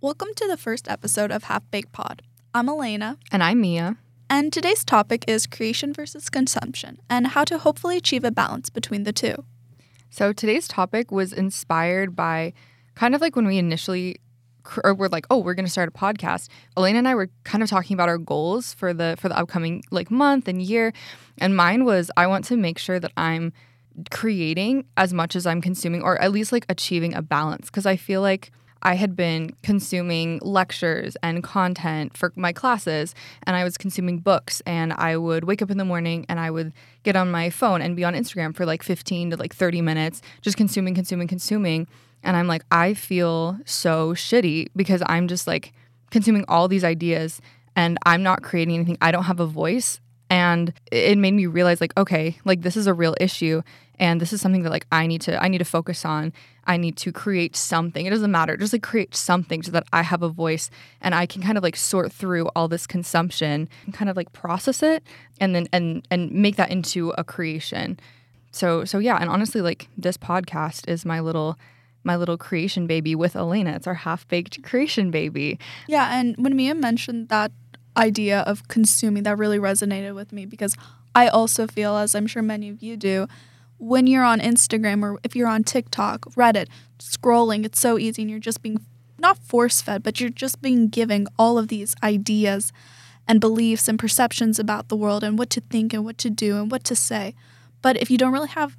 Welcome to the first episode of Half Baked Pod. I'm Elena, And I'm Mia. and today's topic is creation versus consumption and how to hopefully achieve a balance between the two. So today's topic was inspired by kind of like when we initially or we're like, oh, we're going to start a podcast. Elena and I were kind of talking about our goals for the for the upcoming like month and year, and mine was I want to make sure that I'm creating as much as I'm consuming, or at least like achieving a balance, because I feel like I had been consuming lectures and content for my classes, and I was consuming books. And I would wake up in the morning and I would get on my phone and be on Instagram for like 15 to like 30 minutes, just consuming, consuming, consuming. And I'm like, I feel so shitty because I'm just like consuming all these ideas and I'm not creating anything. I don't have a voice. And it made me realize like, okay, like this is a real issue and this is something that like I need to I need to focus on. I need to create something. It doesn't matter. Just like create something so that I have a voice and I can kind of like sort through all this consumption and kind of like process it and then and and make that into a creation. So so yeah, and honestly like this podcast is my little my little creation baby with Elena. It's our half baked creation baby. Yeah, and when Mia mentioned that idea of consuming, that really resonated with me because I also feel, as I'm sure many of you do, when you're on Instagram or if you're on TikTok, Reddit, scrolling, it's so easy and you're just being not force fed, but you're just being given all of these ideas and beliefs and perceptions about the world and what to think and what to do and what to say. But if you don't really have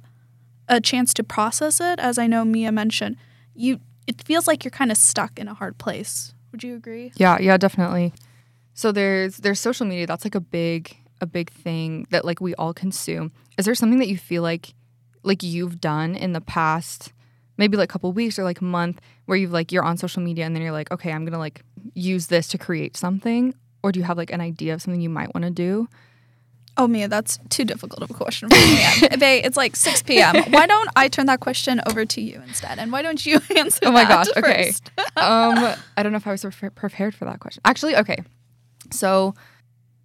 a chance to process it, as I know Mia mentioned, you it feels like you're kind of stuck in a hard place. Would you agree? Yeah, yeah, definitely. So there's there's social media. That's like a big a big thing that like we all consume. Is there something that you feel like like you've done in the past maybe like a couple weeks or like a month where you've like you're on social media and then you're like, "Okay, I'm to like use this to create something?" Or do you have like an idea of something you might want to do? Oh, Mia, that's too difficult of a question for me. Babe, it's like 6 p.m. Why don't I turn that question over to you instead? And why don't you answer Oh my gosh, okay. um I don't know if I was pre- prepared for that question. Actually, okay. So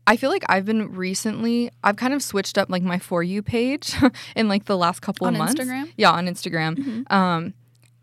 I feel like I've been recently I've kind of switched up like my for you page in like the last couple On of months. Instagram? Yeah, on Instagram. Um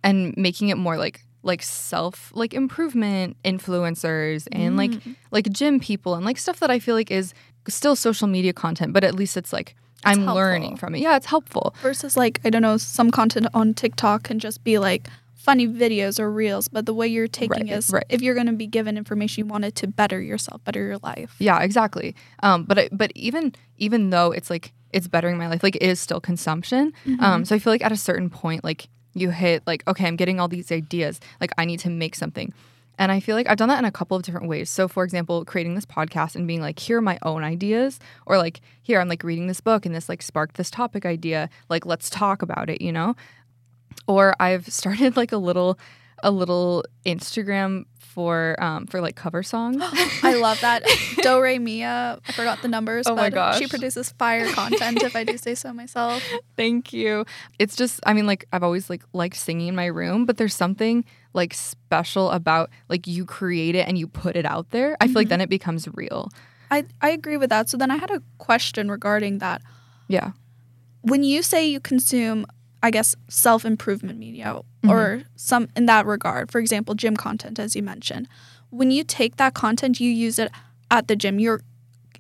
and making it more like like self like improvement influencers and like like gym people and like stuff that I feel like is still social media content, but at least it's like I'm helpful. learning from it. Yeah, it's helpful. Versus, like, I don't know, some content on TikTok can just be like funny videos or reels, but the way you're taking Right, is right. if you're going to be given information, you want it to better yourself, better your life. Yeah, exactly. Um, but I, but even even though it's like it's bettering my life, like it is still consumption. Um, so I feel like at a certain point, like you hit like okay, I'm getting all these ideas, like I need to make something. And I feel like I've done that in a couple of different ways. So, for example, creating this podcast and being like, here are my own ideas, or like, here I'm like reading this book and this like sparked this topic idea. Like, let's talk about it, you know? Or I've started like a little, a little Instagram for um for like cover songs. I love that. Do Re Mia, I forgot the numbers, Oh my but she produces fire content, if I do say so myself. Thank you. It's just I mean like I've always like liked singing in my room, but there's something like special about like you create it and you put it out there. I feel like then it becomes real. I, I agree with that. So then I had a question regarding that. Yeah. when you say you consume i guess self-improvement media or some in that regard. For example gym content as you mentioned. When you take that content you use it at the gym. You're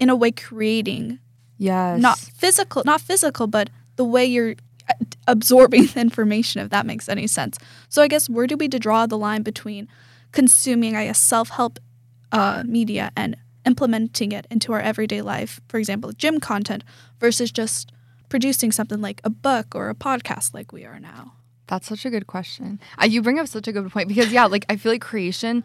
in a way creating Yes. not physical not physical but the way you're uh, absorbing the information if that makes any sense. So i guess where do we draw the line between consuming i guess self-help uh, media and implementing it into our everyday life? For example gym content versus just producing something like a book or a podcast like we are now That's such a good question. Uh, you bring up such a good point because yeah, like I feel like creation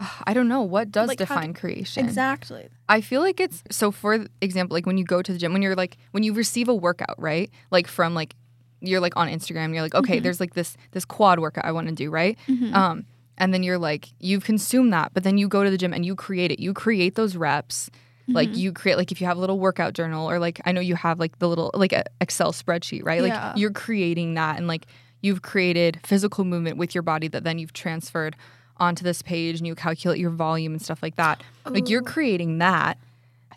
I don't know what does Like, define do- creation. exactly I feel like it's so for example, like when you go to the gym, when you're like when you receive a workout, right? Like from like you're like on Instagram, you're like, okay, Mm-hmm. there's like this this quad workout I want to do, right? Um, and then you're like, you've consumed that, but then you go to the gym and you create it. You create those reps. Like Mm-hmm. you create like if you have a little workout journal or like I know you have like the little like a Excel spreadsheet, right? Like Yeah. you're creating that and like you've created physical movement with your body that then you've transferred onto this page and you calculate your volume and stuff like that. Like you're creating that.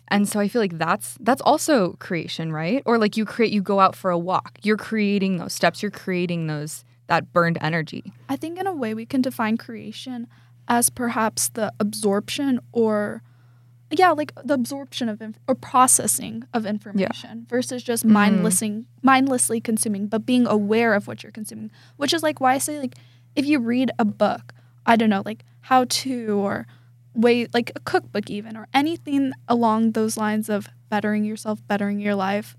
And so I feel like that's that's also creation, right? Or like you create you go out for a walk. You're creating those steps, you're creating those that burned energy. I think in a way we can define creation as perhaps the absorption or yeah, like the absorption of inf- or processing of information versus just Mhm. mindlessly mindlessly consuming, but being aware of what you're consuming. Which is like why I say like if you read a book, I don't know, like how to or way like a cookbook even or anything along those lines of bettering yourself, bettering your life.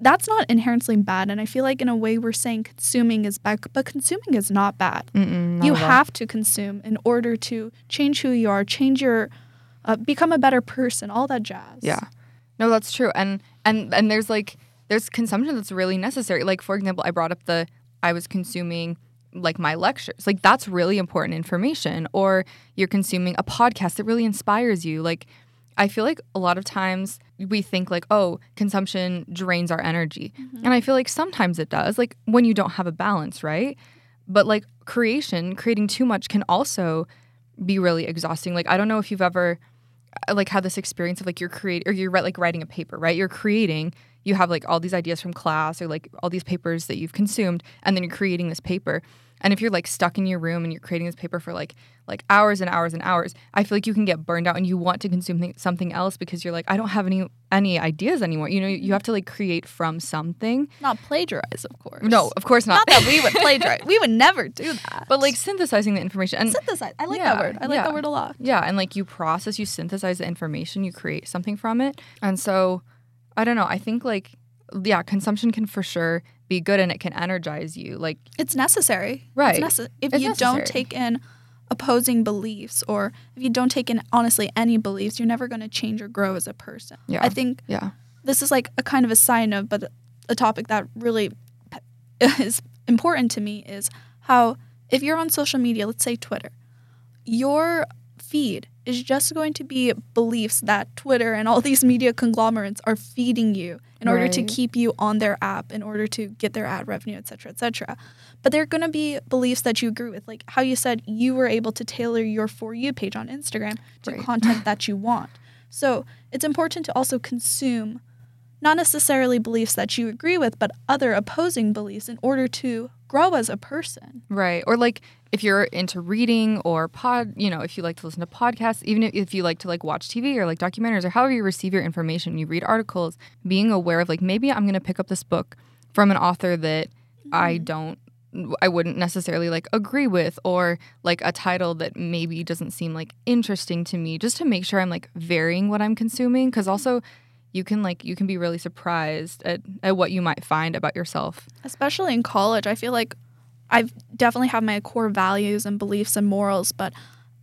That's not inherently bad, and I feel like in a way we're saying consuming is bad, but consuming is not bad not you have to consume in order to change who you are, change your, uh, become a better person, all that jazz. Yeah. No, that's true. And and and there's like there's consumption that's really necessary. Like for example, I brought up the I was consuming like my lectures. Like that's really important information or you're consuming a podcast that really inspires you. Like I feel like a lot of times we think like, oh, consumption drains our energy. And I feel like sometimes it does, like when you don't have a balance, right? But like creation, creating too much can also be really exhausting. Like I don't know if you've ever Uh, like had this experience of like you're create or you're like writing a paper, right? You're creating, you have like all these ideas from class or like all these papers that you've consumed, and then you're creating this paper. And if you're like stuck in your room and you're creating this paper for like like hours and hours and hours, I feel like you can get burned out and you want to consume th- something else because you're like I don't have any any ideas anymore. You know, you have to like create from something. Not plagiarize, of course. No, of course not. Not that we would plagiarize. we would never do that. but like synthesizing the information and synthesize. I like Yeah, that word. I like yeah. that word a lot. Yeah, and like you process, you synthesize the information, you create something from it. And so, I don't know, I think like yeah, consumption can for sure be good and it can energize you. Like It's necessary. Right. It's necess- if It's you necessary. don't take in opposing beliefs or if you don't take in honestly any beliefs, you're never going to change or grow as a person. Yeah. I think yeah. this is like a kind of a sign of, but a topic that really is important to me is how if you're on social media, let's say Twitter, your feed is just going to be beliefs that Twitter and all these media conglomerates are feeding you in order to keep you on their app, in order to get their ad revenue, et cetera, et cetera. But they're going to be beliefs that you agree with, like how you said you were able to tailor your For You page on Instagram to Right. content that you want. So it's important to also consume not necessarily beliefs that you agree with, but other opposing beliefs in order to grow as a person. Right. Or like if you're into reading or pod, you know, if you like to listen to podcasts, even if, you like to like watch TV or like documentaries or however you receive your information, you read articles, being aware of like maybe I'm going to pick up this book from an author that I mm-hmm. don't I wouldn't necessarily like agree with or like a title that maybe doesn't seem like interesting to me just to make sure I'm like varying what I'm consuming cuz also you can like you can be really surprised at, at what you might find about yourself. Especially in college, I feel like I've definitely have my core values and beliefs and morals, but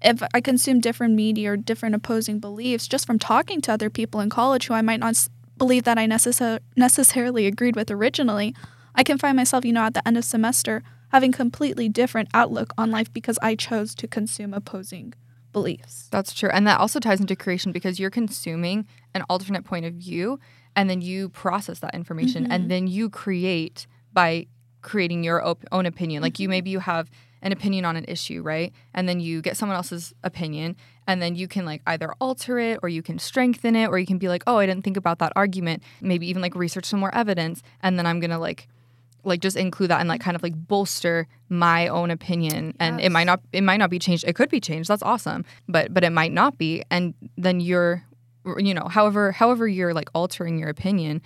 if I consume different media or different opposing beliefs just from talking to other people in college who I might not believe that I necessar- necessarily agreed with originally, I can find myself, you know, at the end of semester having completely different outlook on life because I chose to consume opposing beliefs. That's true. And that also ties into creation because you're consuming an alternate point of view and then you process that information and mm-hmm. then you create by creating your op- own opinion. Like you mm-hmm. maybe you have an opinion on an issue, right? And then you get someone else's opinion and then you can like either alter it or you can strengthen it or you can be like, "Oh, I didn't think about that argument." Maybe even like research some more evidence and then I'm going to like like just include that and like kind of like bolster my own opinion. And it might not it might not be changed. It could be changed. That's awesome. But but it might not be. And then you're you know however however you're like altering your opinion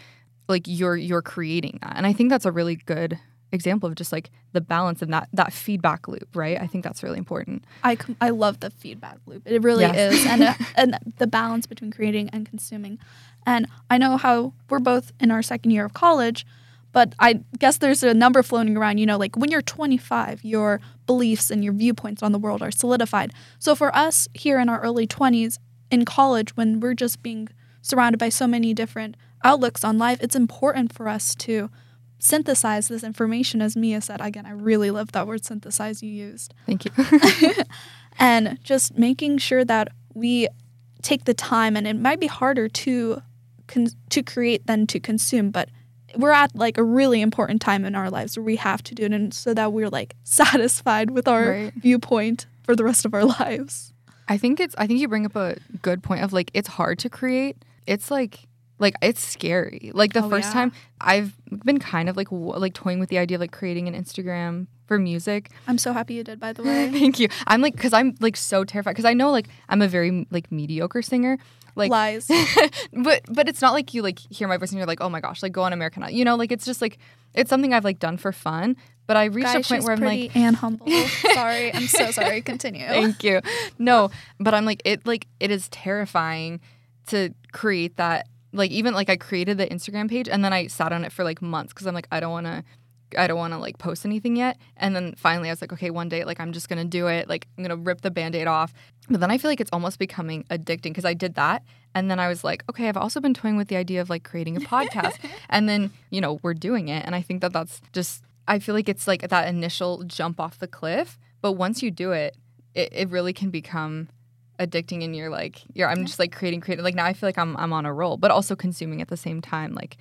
like you're you're creating that. And i think that's a really good example of just like the balance of that that feedback loop right? I think that's really important. I, I love the feedback loop. It really Yes. is. And, uh, and the balance between creating and consuming. And I know how we're both in our second year of college, but I guess there's a number floating around, you know, like when you're 25, your beliefs and your viewpoints on the world are solidified. So for us here in our early 20s in college, when we're just being surrounded by so many different outlooks on life, it's important for us to synthesize this information as Mia said. Again, I really love that word synthesize you used thank you and just making sure that we take the time and it might be harder to con- to create than to consume but we're at like a really important time in our lives where we have to do it and so that we're like satisfied with our Right. viewpoint for the rest of our lives I think it's I think you bring up a good point of like it's hard to create. It's like like it's scary. Like the Oh, first yeah. time I've been kind of like w- like toying with the idea of like creating an Instagram for music. I'm so happy you did, by the way. Thank you. I'm like, cause I'm like so terrified. Cause I know like I'm a very like mediocre singer. Like, Lies. but but it's not like you like hear my voice and you're like, oh my gosh, like go on American Idol. You know, like it's just like it's something I've like done for fun. But I reached Guys, a point where I'm like, and humble. sorry, I'm so sorry. Continue. Thank you. No, but I'm like it like it is terrifying to create that like even like I created the Instagram page and then I sat on it for like months cuz I'm like I don't want to I don't want to like post anything yet. And then finally I was like okay, one day like I'm just going to do it. Like I'm going to rip the band-aid off. But then I feel like it's almost becoming addicting cuz I did that and then I was like, okay, I've also been toying with the idea of like creating a podcast. and then, you know, we're doing it and I think that that's just I feel like it's like that initial jump off the cliff, but once you do it, it, it really can become addicting and you're like you're I'm just like creating creating like now I feel like I'm I'm on a roll but also consuming at the same time like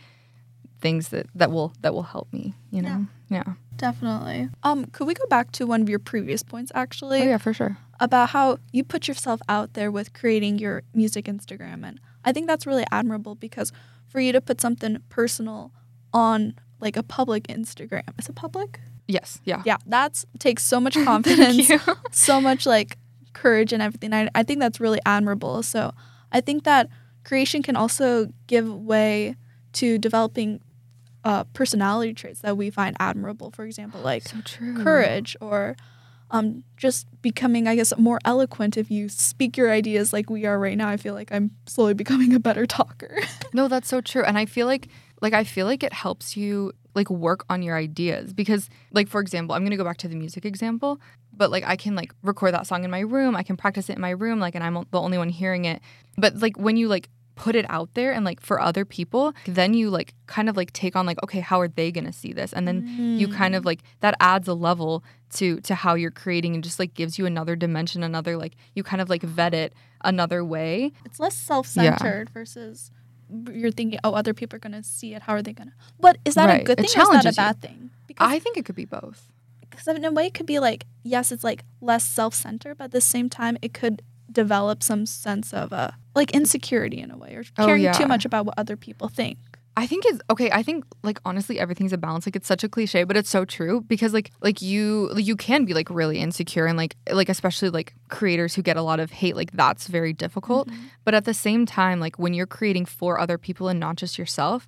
things that that will that will help me you know yeah, Definitely. Um, could we go back to one of your previous points actually? oh yeah for sure about how you put yourself out there with creating your music Instagram. And I think that's really admirable because for you to put something personal on like a public Instagram, is it public? yes yeah Yeah, that's takes so much confidence, so much like courage and everything. I, I think that's really admirable. So I think that creation can also give way to developing uh, personality traits that we find admirable. For example, like so courage or um, just becoming, I guess, more eloquent if you speak your ideas like we are right now. I feel like I'm slowly becoming a better talker. No, that's so true. And I feel like like I feel like it helps you like work on your ideas because like for example, I'm going to go back to the music example, but like I can like record that song in my room, I can practice it in my room like and I'm the only one hearing it. But like when you like put it out there and like for other people, then you like kind of like take on like okay, how are they going to see this? And then you kind of like that adds a level to to how you're creating and just like gives you another dimension, another like you kind of like vet it another way. it's less self-centered versus you're thinking, oh, other people are gonna see it. How are they gonna? But is that a good thing or is that a challenges you. bad thing? Because I think it could be both. because in a way it could be like yes it's like less self-centered but at the same time it could develop some sense of uh like insecurity in a way or Oh, caring yeah. too much about what other people think I think it's okay. I think like honestly, everything's a balance. Like it's such a cliche, but it's so true because like like you you can be like really insecure and like like especially like creators who get a lot of hate. Like that's very difficult. Mm-hmm. But at the same time, like when you're creating for other people and not just yourself,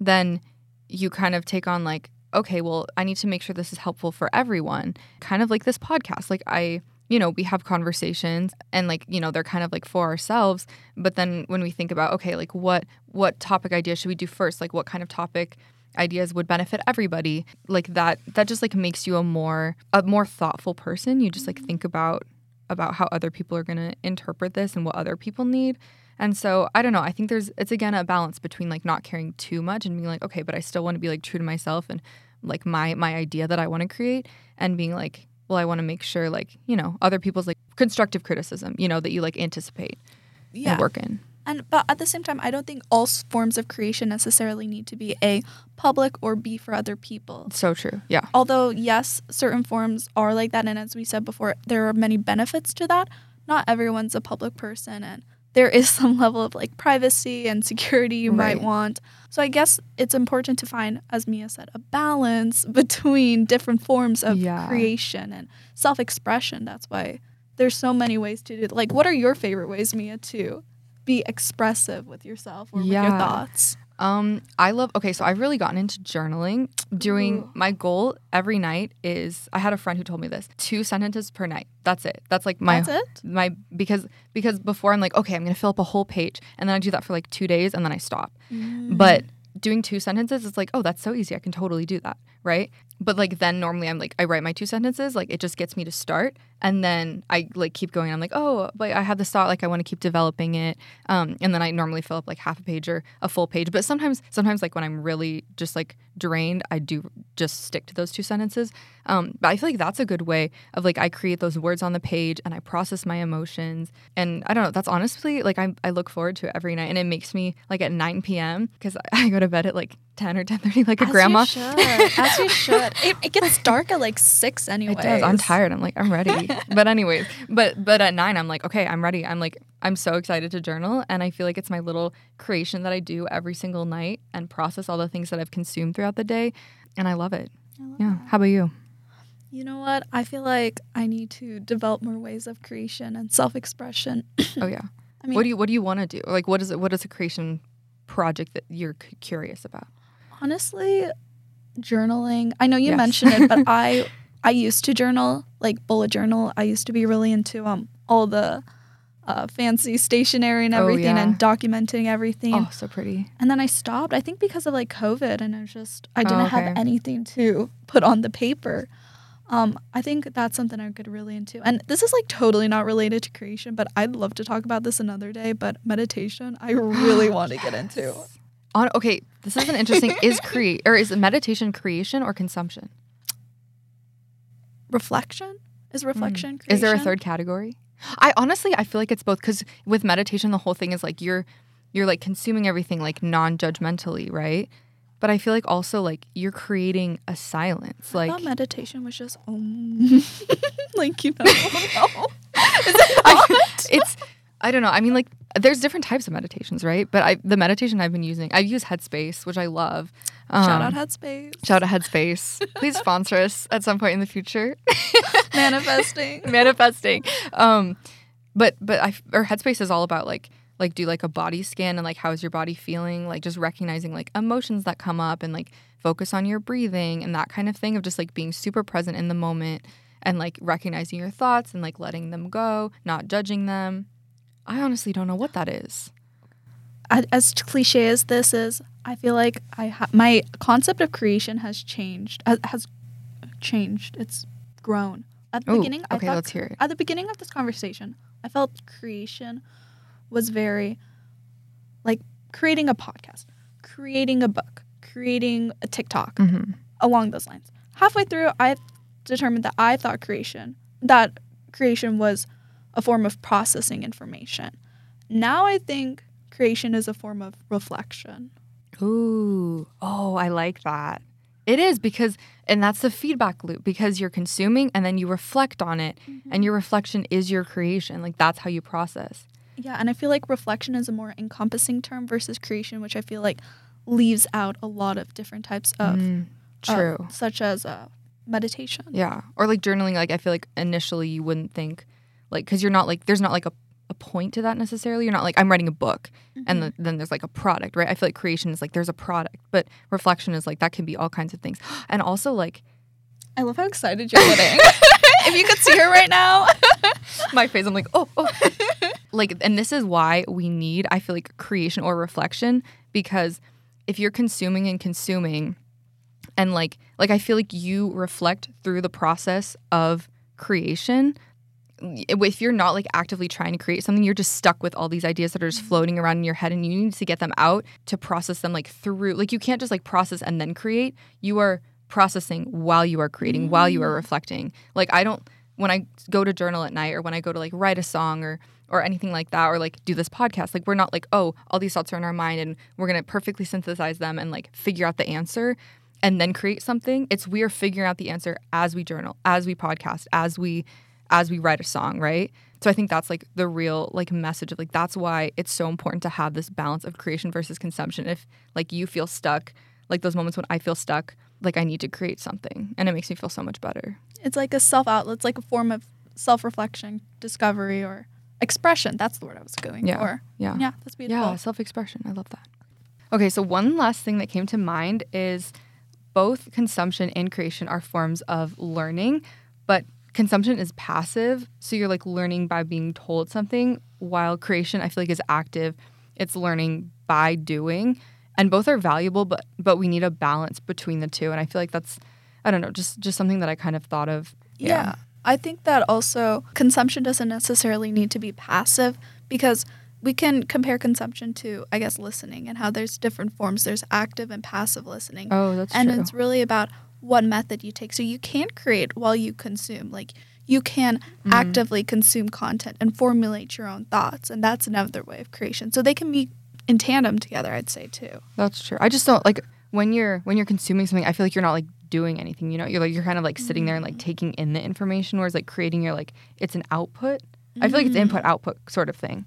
then you kind of take on like okay, well, I need to make sure this is helpful for everyone. Kind of like this podcast. Like I you know, we have conversations and like, you know, they're kind of like for ourselves, but then when we think about okay, like what what topic idea should we do first? Like what kind of topic ideas would benefit everybody? Like that that just like makes you a more a more thoughtful person. You just like think about about how other people are going to interpret this and what other people need. And so, I don't know, I think there's it's again a balance between like not caring too much and being like, okay, but I still want to be like true to myself and like my my idea that I want to create and being like well, I want to make sure, like, you know, other people's like constructive criticism, you know, that you like anticipate and work in. And but at the same time, I don't think all forms of creation necessarily need to be a public or be for other people. So true. Yeah. Although yes, certain forms are like that, and as we said before, there are many benefits to that. Not everyone's a public person, and there is some level of like privacy and security you might want. So I guess it's important to find, as Mia said, a balance between different forms of Yeah. creation and self-expression. That's why there's so many ways to do. It. Like, what are your favorite ways, Mia, to be expressive with yourself or with your thoughts? Um, I love okay, so I've really gotten into journaling. Doing Ooh. my goal every night is I had a friend who told me this. Two sentences per night. That's it. That's like my That's it. my because because before I'm like, okay, I'm gonna fill up a whole page and then I do that for like two days and then I stop. But doing two sentences is like, oh, that's so easy. I can totally do that. Right. But like then normally I'm like, I write my two sentences, like it just gets me to start. And then I like keep going. I'm like, oh, but I have this thought, like I want to keep developing it. Um, and then I normally fill up like half a page or a full page. But sometimes, sometimes like when I'm really just like drained, I do just stick to those two sentences. Um, but I feel like that's a good way of like I create those words on the page and I process my emotions. And I don't know, that's honestly like I, I look forward to it every night. And it makes me like at 9 p.m. because I go to bed at like 10 or 10:30 like a As grandma. You should. As you should. It, it gets dark at like six anyway. It does. I'm tired. I'm like, I'm ready. but anyways, but but at nine, I'm like, okay, I'm ready. I'm like, I'm so excited to journal, and I feel like it's my little creation that I do every single night and process all the things that I've consumed throughout the day, and I love it. yeah. How about you? You know what? I feel like I need to develop more ways of creation and self-expression. oh yeah. I mean, what do you what do you want to do? Like what is it what is a creation project that you're c- curious about? Honestly, journaling. I know you Yes. mentioned it, but I I used to journal, like bullet journal. I used to be really into um all the uh, fancy stationery and Oh, everything yeah. and documenting everything. Oh, so pretty. And then I stopped. I think because of like COVID, and I just I didn't Oh, have anything to put on the paper. Um, I think that's something I get really into. And this is like totally not related to creation, but I'd love to talk about this another day. But meditation, I really want to get into. On okay, this is an interesting is create or is meditation creation or consumption? Reflection is reflection. Creation? Hmm. Is there a third category? I honestly I feel like it's both cuz with meditation the whole thing is like you're you're like consuming everything like non-judgmentally, right? But I feel like also like you're creating a silence. I Like thought meditation was just um, like you know. no. it's I don't know. I mean like there's different types of meditations, right? But I the meditation I've been using, I've used Headspace, which I love. Shout Um, out Headspace. Shout out Headspace. Please sponsor us at some point in the future. Manifesting. Manifesting. Um, but but I or Headspace is all about like like do like a body scan and like how is your body feeling? Like just recognizing like emotions that come up and like focus on your breathing and that kind of thing of just like being super present in the moment and like recognizing your thoughts and like letting them go, not judging them. I honestly don't know what that is. As cliche as this is, I feel like I ha- my concept of creation has changed. Has changed. It's grown. At the Ooh, beginning, I okay, thought let's hear it. at the beginning of this conversation, I felt creation was very like creating a podcast, creating a book, creating a TikTok, Mm-hmm. along those lines. Halfway through, I determined that I thought creation that creation was a form of processing information. Now I think creation is a form of reflection. Ooh. Oh, I like that. It is because, and that's the feedback loop because you're consuming and then you reflect on it, and your reflection is your creation. Like that's how you process. Yeah, and I feel like reflection is a more encompassing term versus creation, which I feel like leaves out a lot of different types of Mm, uh, true. such as uh, meditation. yeah. Or like journaling, like I feel like initially you wouldn't think, like, because you're not like, there's not like a, a point to that necessarily. You're not like, I'm writing a book and the, then there's like a product, right? I feel like creation is like, there's a product, but reflection is like, that can be all kinds of things. And also, like, I love how excited you're getting. if you could see her right now. my face. I'm like, oh, oh. like, and this is why we need, I feel like, creation or reflection because if you're consuming and consuming, and like, like I feel like you reflect through the process of creation. If you're not like actively trying to create something, you're just stuck with all these ideas that are just mm-hmm. floating around in your head, and you need to get them out to process them like through. Like you can't just like process and then create. You are processing while you are creating, while you are mm-hmm. reflecting. Like I don't when I go to journal at night or when I go to like write a song or or anything like that or like do this podcast, like we're not like, oh, all these thoughts are in our mind and we're gonna perfectly synthesize them and like figure out the answer and then create something. It's we are figuring out the answer as we journal, as we podcast, as we as we write a song, right? So I think that's like the real like message of like that's why it's so important to have this balance of creation versus consumption. If like you feel stuck, like those moments when I feel stuck, like I need to create something and it makes me feel so much better. It's like a self outlet. It's like a form of self reflection, discovery, or expression. That's the word I was going Yeah. for. Yeah. Yeah, that's beautiful. Yeah, self expression. I love that. Okay, so one last thing that came to mind is both consumption and creation are forms of learning, but consumption is passive. So you're like learning by being told something, while creation, I feel like, is active. It's learning by doing. And both are valuable, but but we need a balance between the two. And I feel like that's I don't know, just just something that I kind of thought of. Yeah. I think that also consumption doesn't necessarily need to be passive because we can compare consumption to, I guess, listening and how there's different forms. There's active and passive listening. Oh, that's and true. it's really about what method you take. So you can create while you consume. Like you can Mm-hmm. actively consume content and formulate your own thoughts. And that's another way of creation. So they can be in tandem together, I'd say too. That's true. I just don't like when you're when you're consuming something. I feel like you're not like doing anything. You know, you're like you're kind of like sitting there and like taking in the information. Whereas like creating, you're like it's an output. I feel like it's input output sort of thing.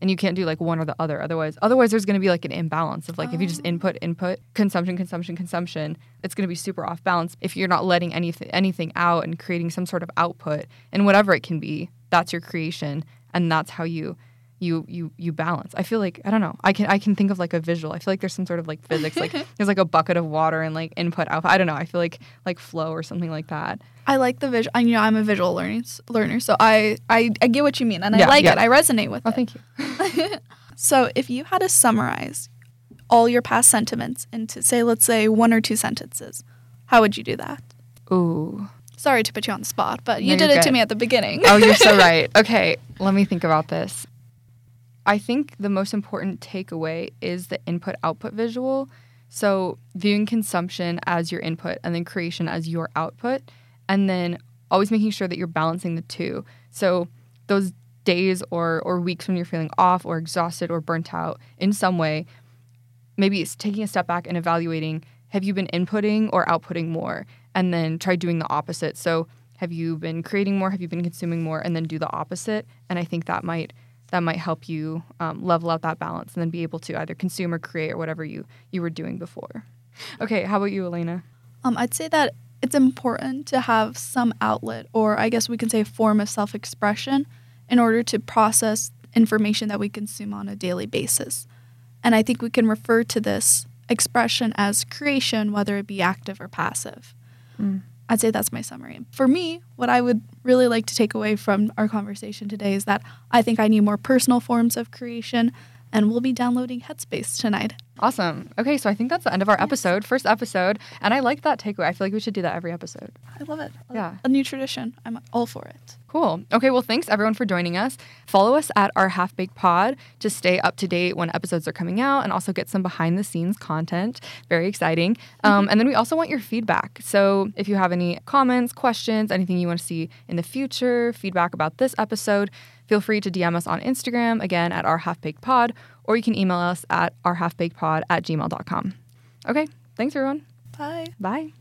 And you can't do like one or the other. Otherwise, otherwise there's going to be like an imbalance of like if you just oh. input, input, consumption, consumption, consumption, it's going to be super off balance. If you're not letting anything anything out and creating some sort of output and whatever it can be, that's your creation, and that's how you you you you balance. I feel like I don't know. I can I can think of like a visual. I feel like there's some sort of like physics. like there's like a bucket of water and like input output. I don't know. I feel like like flow or something like that. I like the visual. I you know I'm a visual learning learner, so I, I I get what you mean and Yeah, I like yeah. it. I resonate with it. Oh, it. thank you. So if you had to summarize all your past sentiments into say let's say one or two sentences, how would you do that? Ooh. Sorry to put you on the spot, but you No, did you're it to me at the beginning. oh, you're so right. Okay, let me think about this. I think the most important takeaway is the input output visual. So, viewing consumption as your input and then creation as your output, and then always making sure that you're balancing the two. So, those days or, or weeks when you're feeling off or exhausted or burnt out in some way, maybe it's taking a step back and evaluating have you been inputting or outputting more? And then try doing the opposite. So, have you been creating more? Have you been consuming more? And then do the opposite. And I think that might that might help you um, level out that balance and then be able to either consume or create or whatever you you were doing before. Okay, how about you, Elena? Um, I'd say that it's important to have some outlet, or I guess we can say form of self expression, in order to process information that we consume on a daily basis. And I think we can refer to this expression as creation, whether it be active or passive. I'd say that's my summary. For me, what I would really like to take away from our conversation today is that I think I need more personal forms of creation, and we'll be downloading Headspace tonight. Awesome. Okay, so I think that's the end of our episode, first episode, and I like that takeaway. I feel like we should do that every episode. I love it. Yeah. A new tradition. I'm all for it. Cool. Okay, well, thanks everyone for joining us. Follow us at our Half Baked Pod to stay up to date when episodes are coming out and also get some behind the scenes content. Very exciting. Um, and then we also want your feedback. So if you have any comments, questions, anything you want to see in the future, feedback about this episode, feel free to DM us on Instagram, again at our Half Baked Pod, or you can email us at our half baked pod at gmail.com. Okay, thanks everyone. Bye. Bye.